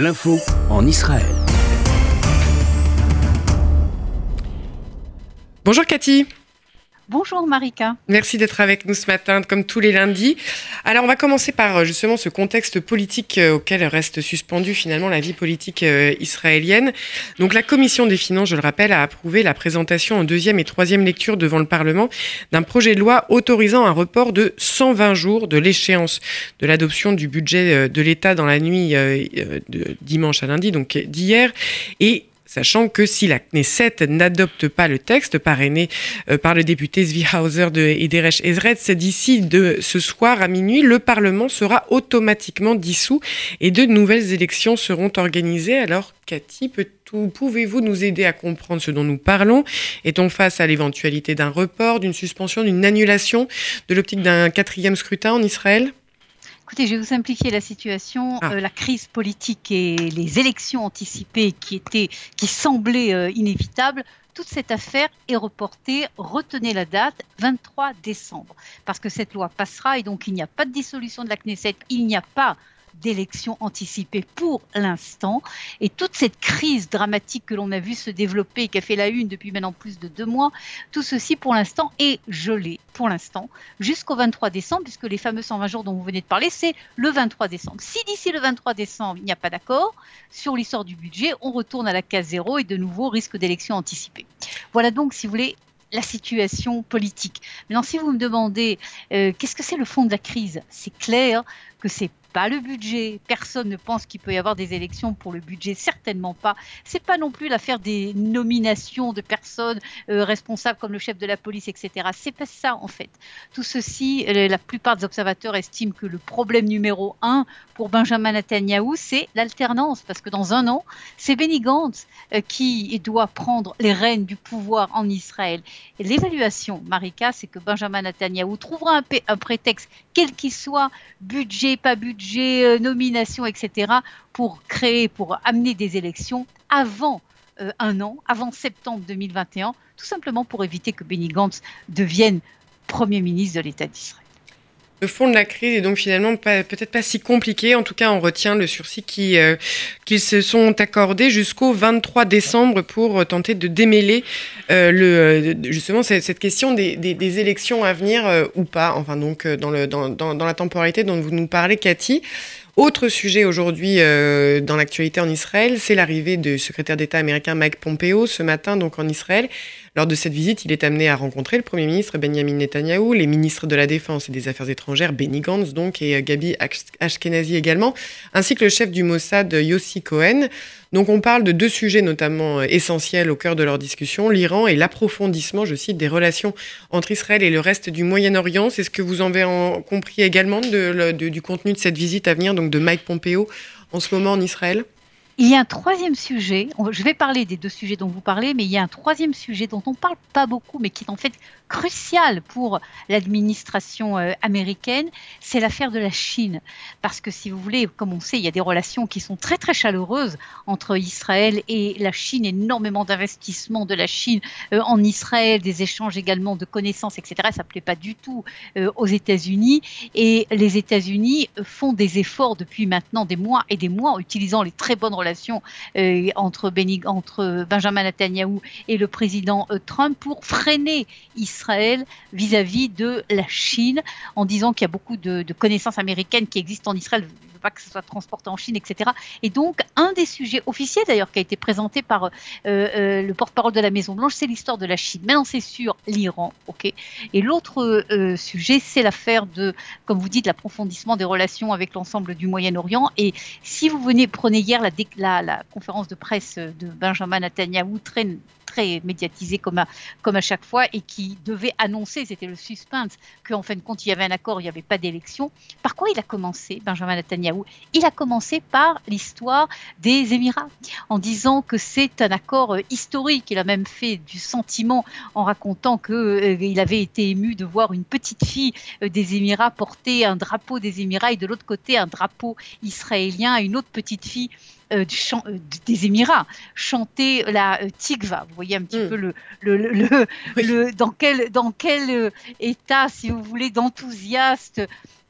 L'info en Israël. Bonjour Cathy. Bonjour Marika. Merci d'être avec nous ce matin, comme tous les lundis. Alors on va commencer par euh, justement ce contexte politique euh, auquel reste suspendue finalement la vie politique euh, israélienne. Donc la commission des finances, je le rappelle, a approuvé la présentation en deuxième et troisième lecture devant le Parlement d'un projet de loi autorisant un report de 120 jours de l'échéance de l'adoption du budget de l'État dans la nuit de dimanche à lundi, donc d'hier, sachant que si la Knesset n'adopte pas le texte parrainé euh, par le député Zvi Hauser de Ederech Ezretz d'ici de ce soir à minuit, le Parlement sera automatiquement dissous et de nouvelles élections seront organisées. Alors, Cathy, pouvez-vous nous aider à comprendre ce dont nous parlons? Est-on face à l'éventualité d'un report, d'une suspension, d'une annulation de l'optique d'un quatrième scrutin en Israël? Écoutez, je vais vous simplifier la situation. Ah. Euh, la crise politique et les élections anticipées qui étaient, qui semblaient euh, inévitables, toute cette affaire est reportée. Retenez la date, 23 décembre, parce que cette loi passera et donc il n'y a pas de dissolution de la Knesset, il n'y a pas d'élections anticipées pour l'instant. Et toute cette crise dramatique que l'on a vu se développer et qui a fait la une depuis maintenant plus de deux mois, tout ceci pour l'instant est gelé, pour l'instant, jusqu'au 23 décembre, puisque les fameux 120 jours dont vous venez de parler, c'est le 23 décembre. Si d'ici le 23 décembre, il n'y a pas d'accord sur l'histoire du budget, on retourne à la case zéro et de nouveau risque d'élections anticipées. Voilà donc, si vous voulez, la situation politique. Maintenant, si vous me demandez euh, qu'est-ce que c'est le fond de la crise, c'est clair que c'est pas le budget. Personne ne pense qu'il peut y avoir des élections pour le budget, certainement pas. C'est pas non plus l'affaire des nominations de personnes euh, responsables comme le chef de la police, etc. C'est pas ça en fait. Tout ceci, euh, la plupart des observateurs estiment que le problème numéro un pour Benjamin Netanyahu, c'est l'alternance, parce que dans un an, c'est Benny Gantz euh, qui doit prendre les rênes du pouvoir en Israël. L'évaluation, Marika, c'est que Benjamin Netanyahu trouvera un, un prétexte, quel qu'il soit, budget, pas budget budget, euh, nomination, etc., pour créer, pour amener des élections avant euh, un an, avant septembre 2021, tout simplement pour éviter que Benny Gantz devienne Premier ministre de l'État d'Israël. Le fond de la crise est donc finalement peut-être pas si compliqué. En tout cas, on retient le sursis euh, qu'ils se sont accordés jusqu'au 23 décembre pour tenter de démêler le, justement cette, question des, élections à venir ou pas. Enfin, donc dans, la temporalité dont vous nous parlez, Cathy. Autre sujet aujourd'hui euh, dans l'actualité en Israël, c'est l'arrivée du secrétaire d'État américain Mike Pompeo ce matin donc en Israël. Lors de cette visite, il est amené à rencontrer le Premier ministre Benjamin Netanyahou, les ministres de la Défense et des Affaires étrangères Benny Gantz donc et euh, Gabi Ashkenazi également, ainsi que le chef du Mossad Yossi Cohen. Donc on parle de deux sujets notamment euh, essentiels au cœur de leur discussion, l'Iran et l'approfondissement, je cite, des relations entre Israël et le reste du Moyen-Orient. C'est ce que vous en avez compris également du contenu de cette visite à venir, donc de Mike Pompeo en ce moment en Israël? Il y a un troisième sujet, je vais parler des deux sujets dont vous parlez, mais il y a un troisième sujet dont on ne parle pas beaucoup, mais qui est en fait crucial pour l'administration euh, américaine, c'est l'affaire de la Chine. Parce que si vous voulez, comme on sait, il y a des relations qui sont très très chaleureuses entre Israël et la Chine, énormément d'investissements de la Chine euh, en Israël, des échanges également de connaissances, etc. Ça ne plaît pas du tout euh, aux États-Unis. Et les États-Unis font des efforts depuis maintenant des mois et des mois, en utilisant les très bonnes relations euh, entre, Benjamin Netanyahu et le président euh, Trump pour freiner Israël vis-à-vis de la Chine en disant qu'il y a beaucoup de connaissances américaines qui existent en Israël pas que ce soit transporté en Chine, etc. Et donc, un des sujets officiels d'ailleurs qui a été présenté par euh, euh, le porte-parole de la Maison Blanche, c'est l'histoire de la Chine. Maintenant, c'est sur l'Iran, ok. Et l'autre euh, sujet, c'est l'affaire de, comme vous dites, l'approfondissement des relations avec l'ensemble du Moyen-Orient. Et si vous venez, prenez hier la, la, la conférence de presse de Benjamin Netanyahu, très très médiatisé comme à, à chaque fois et qui devait annoncer, c'était le suspense, qu'en fin de compte, il y avait un accord, il n'y avait pas d'élection. Par quoi il a commencé, Benjamin Netanyahu? Il a commencé par l'histoire des Émirats, en disant que c'est un accord euh, historique. Il a même fait du sentiment en racontant qu'il euh, avait été ému de voir une petite fille euh, des Émirats porter un drapeau des Émirats et de l'autre côté un drapeau israélien, une autre petite fille euh, euh, des Émirats, chanter la Tigva. Vous voyez un petit mm. peu le, le, le, dans quel, dans quel état, si vous voulez, d'enthousiaste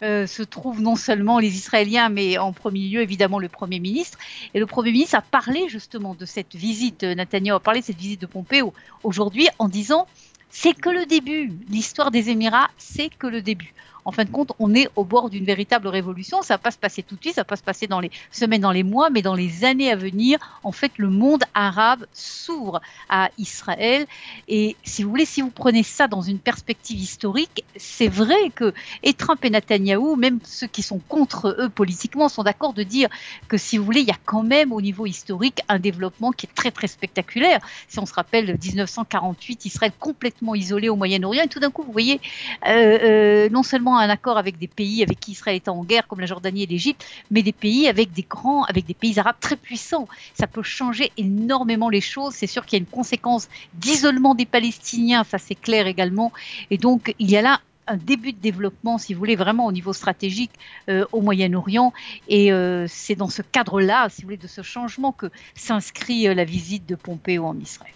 se trouvent non seulement les Israéliens, mais en premier lieu évidemment le Premier ministre. Et le Premier ministre a parlé justement de cette visite, Netanyahu a parlé de cette visite de Pompée aujourd'hui en disant c'est que le début. L'histoire des Émirats, c'est que le début en fin de compte, on est au bord d'une véritable révolution. Ça va pas se passer tout de suite, ça va pas se passer dans les semaines, dans les mois, mais dans les années à venir. En fait, le monde arabe s'ouvre à Israël. Et si vous voulez, si vous prenez ça dans une perspective historique, c'est vrai que et Trump et Netanyahou, même ceux qui sont contre eux politiquement, sont d'accord de dire que si vous voulez, il y a quand même au niveau historique un développement qui est très très spectaculaire. Si on se rappelle 1948, Israël complètement isolé au Moyen-Orient, et tout d'un coup, vous voyez, euh, euh, non seulement un accord avec des pays avec qui Israël est en guerre, comme la Jordanie et l'Égypte, mais des pays avec des grands, avec des pays arabes très puissants. Ça peut changer énormément les choses. C'est sûr qu'il y a une conséquence d'isolement des Palestiniens, ça c'est clair également. Et donc il y a là un début de développement, si vous voulez, vraiment au niveau stratégique euh, au Moyen-Orient. Et euh, c'est dans ce cadre-là, si vous voulez, de ce changement que s'inscrit euh, la visite de Pompéo en Israël.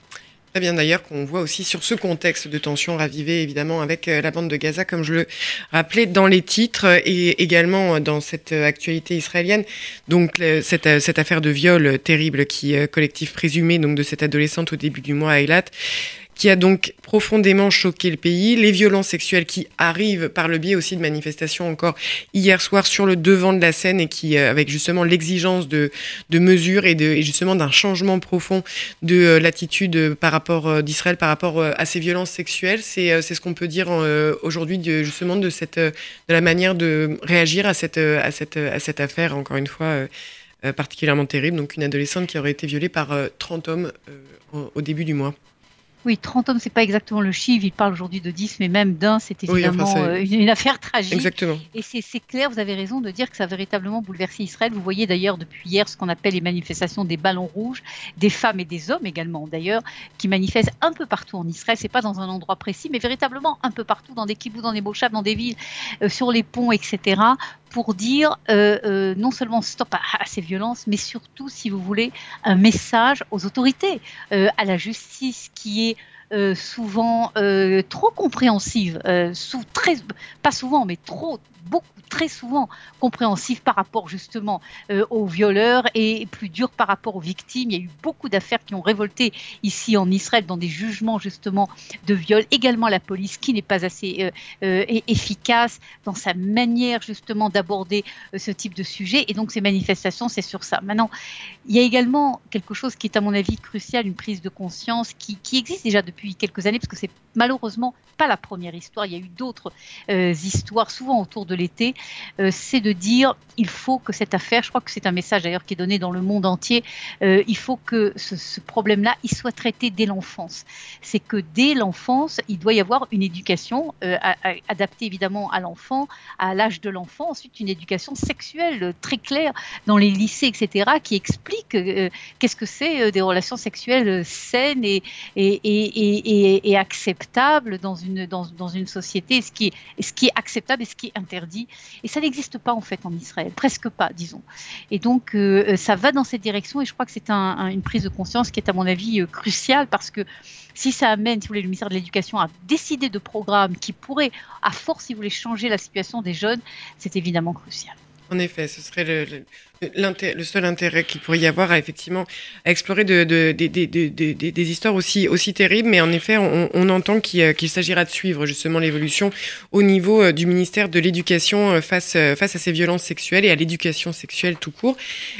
Très bien d'ailleurs qu'on voit aussi sur ce contexte de tension ravivée évidemment avec euh, la bande de Gaza comme je le rappelais dans les titres et également dans cette actualité israélienne. Donc cette, cette affaire de viol terrible qui collectif présumé donc de cette adolescente au début du mois à Eilat qui a donc profondément choqué le pays, les violences sexuelles qui arrivent par le biais aussi de manifestations encore hier soir sur le devant de la scène et qui, euh, avec justement l'exigence de, de mesures et, de, justement d'un changement profond de euh, l'attitude par rapport euh, d'Israël par rapport à ces violences sexuelles, c'est ce qu'on peut dire aujourd'hui justement de, cette, de la manière de réagir à cette, à cette, à cette affaire, encore une fois particulièrement terrible, donc une adolescente qui aurait été violée par 30 hommes au début du mois. Oui, 30 hommes, c'est pas exactement le chiffre. Il parle aujourd'hui de 10, mais même d'un, c'est évidemment euh, une, affaire tragique. Exactement. Et c'est clair, vous avez raison de dire que ça a véritablement bouleversé Israël. Vous voyez d'ailleurs depuis hier ce qu'on appelle les manifestations des ballons rouges, des femmes et des hommes également d'ailleurs, qui manifestent un peu partout en Israël. C'est pas dans un endroit précis, mais véritablement un peu partout, dans des kibbutz, dans des mochaves, dans des villes, euh, sur les ponts, etc., pour dire euh, non seulement stop à, ces violences, mais surtout, si vous voulez, un message aux autorités, à la justice qui est euh, souvent euh, trop compréhensive, euh, pas souvent, mais trop, beaucoup très souvent compréhensif par rapport justement aux violeurs et plus dur par rapport aux victimes. Il y a eu beaucoup d'affaires qui ont révolté ici en Israël dans des jugements justement de viol. Également la police qui n'est pas assez efficace dans sa manière justement d'aborder ce type de sujet. Et donc ces manifestations, c'est sur ça. Maintenant, il y a également quelque chose qui est à mon avis crucial, une prise de conscience qui existe déjà depuis quelques années, parce que c'est malheureusement pas la première histoire. Il y a eu d'autres histoires, souvent autour de l'été, euh, c'est de dire il faut que cette affaire, je crois que c'est un message d'ailleurs qui est donné dans le monde entier, euh, il faut que ce, problème-là, il soit traité dès l'enfance. C'est que dès l'enfance, il doit y avoir une éducation euh, adaptée évidemment à l'enfant, à l'âge de l'enfant, ensuite une éducation sexuelle très claire dans les lycées, etc., qui explique qu'est-ce que c'est des relations sexuelles saines et, acceptables dans une, dans, dans une société, ce qui, est, ce qui est acceptable et ce qui est interdit. Et ça n'existe pas en fait en Israël, presque pas, disons. Et donc euh, euh, ça va dans cette direction et je crois que c'est une prise de conscience qui est à mon avis euh, cruciale parce que si ça amène, si vous voulez, le ministère de l'Éducation à décider de programmes qui pourraient, à force, si vous voulez, changer la situation des jeunes, c'est évidemment crucial. En effet, ce serait le seul intérêt qu'il pourrait y avoir à effectivement explorer de, des histoires aussi, aussi terribles, mais en effet, on, entend euh, qu'il s'agira de suivre justement l'évolution au niveau euh, du ministère de l'Éducation euh, face, face à ces violences sexuelles et à l'éducation sexuelle tout court.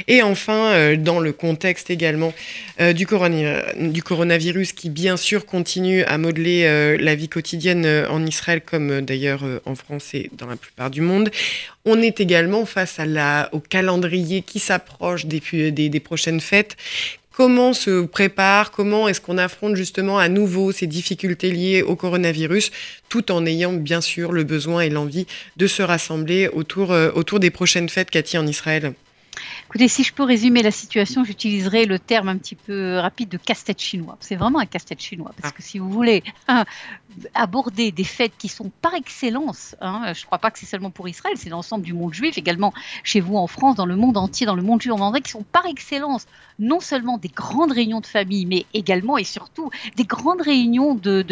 Et enfin, dans le contexte également du, coronavirus qui bien sûr continue à modeler la vie quotidienne en Israël comme d'ailleurs en France et dans la plupart du monde, on est également face au calendrier qui s'approche des, des, prochaines fêtes. Comment se prépare, comment est-ce qu'on affronte justement à nouveau ces difficultés liées au coronavirus, tout en ayant bien sûr le besoin et l'envie de se rassembler autour, euh, autour des prochaines fêtes, Cathy, en Israël? Si je peux résumer la situation, j'utiliserai le terme un petit peu rapide de casse-tête chinois. C'est vraiment un casse-tête chinois, parce que si vous voulez aborder des fêtes qui sont par excellence, hein, je ne crois pas que c'est seulement pour Israël, c'est l'ensemble du monde juif, également chez vous en France, dans le monde entier, dans le monde juif, on qui sont par excellence non seulement des grandes réunions de famille, mais également et surtout des grandes réunions de,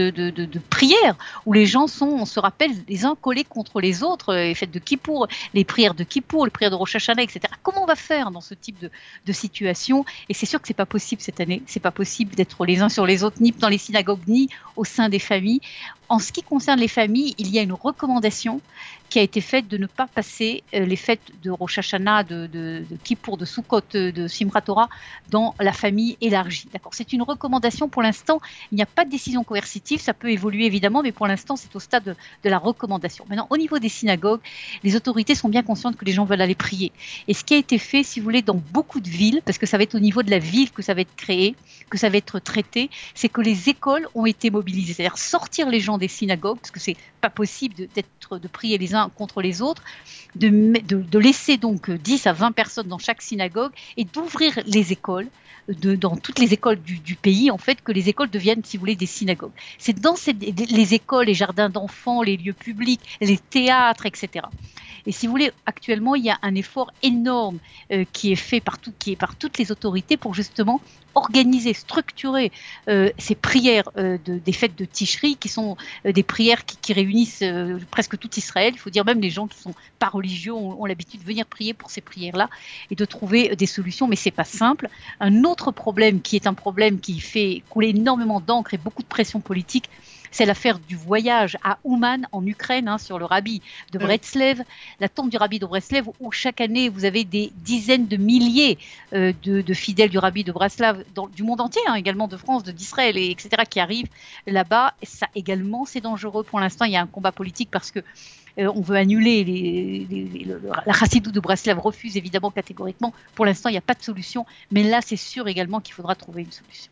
prières où les gens sont, on se rappelle, les uns collés contre les autres, les fêtes de Kippour, les prières de Kippour, les prières de Rosh Hashanah, etc. Comment on va faire dans ce type de, situation Et c'est sûr que c'est pas possible cette année. C'est pas possible d'être les uns sur les autres, ni dans les synagogues, ni au sein des familles. En ce qui concerne les familles, il y a une recommandation qui a été faite de ne pas passer euh, les fêtes de Rosh Hashanah, de, de, de Kippour, de Sukkot, de Simrat Torah dans la famille élargie. D'accord C'est une recommandation pour l'instant. Il n'y a pas de décision coercitive. Ça peut évoluer évidemment, mais pour l'instant, c'est au stade de, de, la recommandation. Maintenant, au niveau des synagogues, les autorités sont bien conscientes que les gens veulent aller prier. Et ce qui a été fait, si dans beaucoup de villes, parce que ça va être au niveau de la ville que ça va être créé, que ça va être traité, c'est que les écoles ont été mobilisées. C'est-à-dire sortir les gens des synagogues, parce que c'est pas possible d'être de prier les uns contre les autres, de, de, laisser donc 10 à 20 personnes dans chaque synagogue et d'ouvrir les écoles. De, dans toutes les écoles du, pays, en fait, que les écoles deviennent, si vous voulez, des synagogues. C'est dans les écoles, les jardins d'enfants, les lieux publics, les théâtres, etc. Et si vous voulez, actuellement, il y a un effort énorme euh, qui est fait par, qui est par toutes les autorités pour justement organiser, structurer euh, ces prières euh, de, des fêtes de Ticherie, qui sont des prières qui, réunissent presque tout Israël. Il faut dire même les gens qui sont pas religieux ont, l'habitude de venir prier pour ces prières-là et de trouver des solutions, mais c'est pas simple. Un autre problème qui est un problème qui fait couler énormément d'encre et beaucoup de pression politique, c'est l'affaire du voyage à Ouman en Ukraine hein, sur le rabbi de Breslev, la tombe du rabbi de Breslev où chaque année vous avez des dizaines de milliers euh, de, fidèles du rabbi de Breslev du monde entier, hein, également de France, d'Israël, etc. qui arrivent là-bas. Ça également c'est dangereux pour l'instant. Il y a un combat politique parce que euh, on veut annuler les, la Chassidou de Breslev refuse évidemment catégoriquement. Pour l'instant, il n'y a pas de solution, mais là, c'est sûr également qu'il faudra trouver une solution.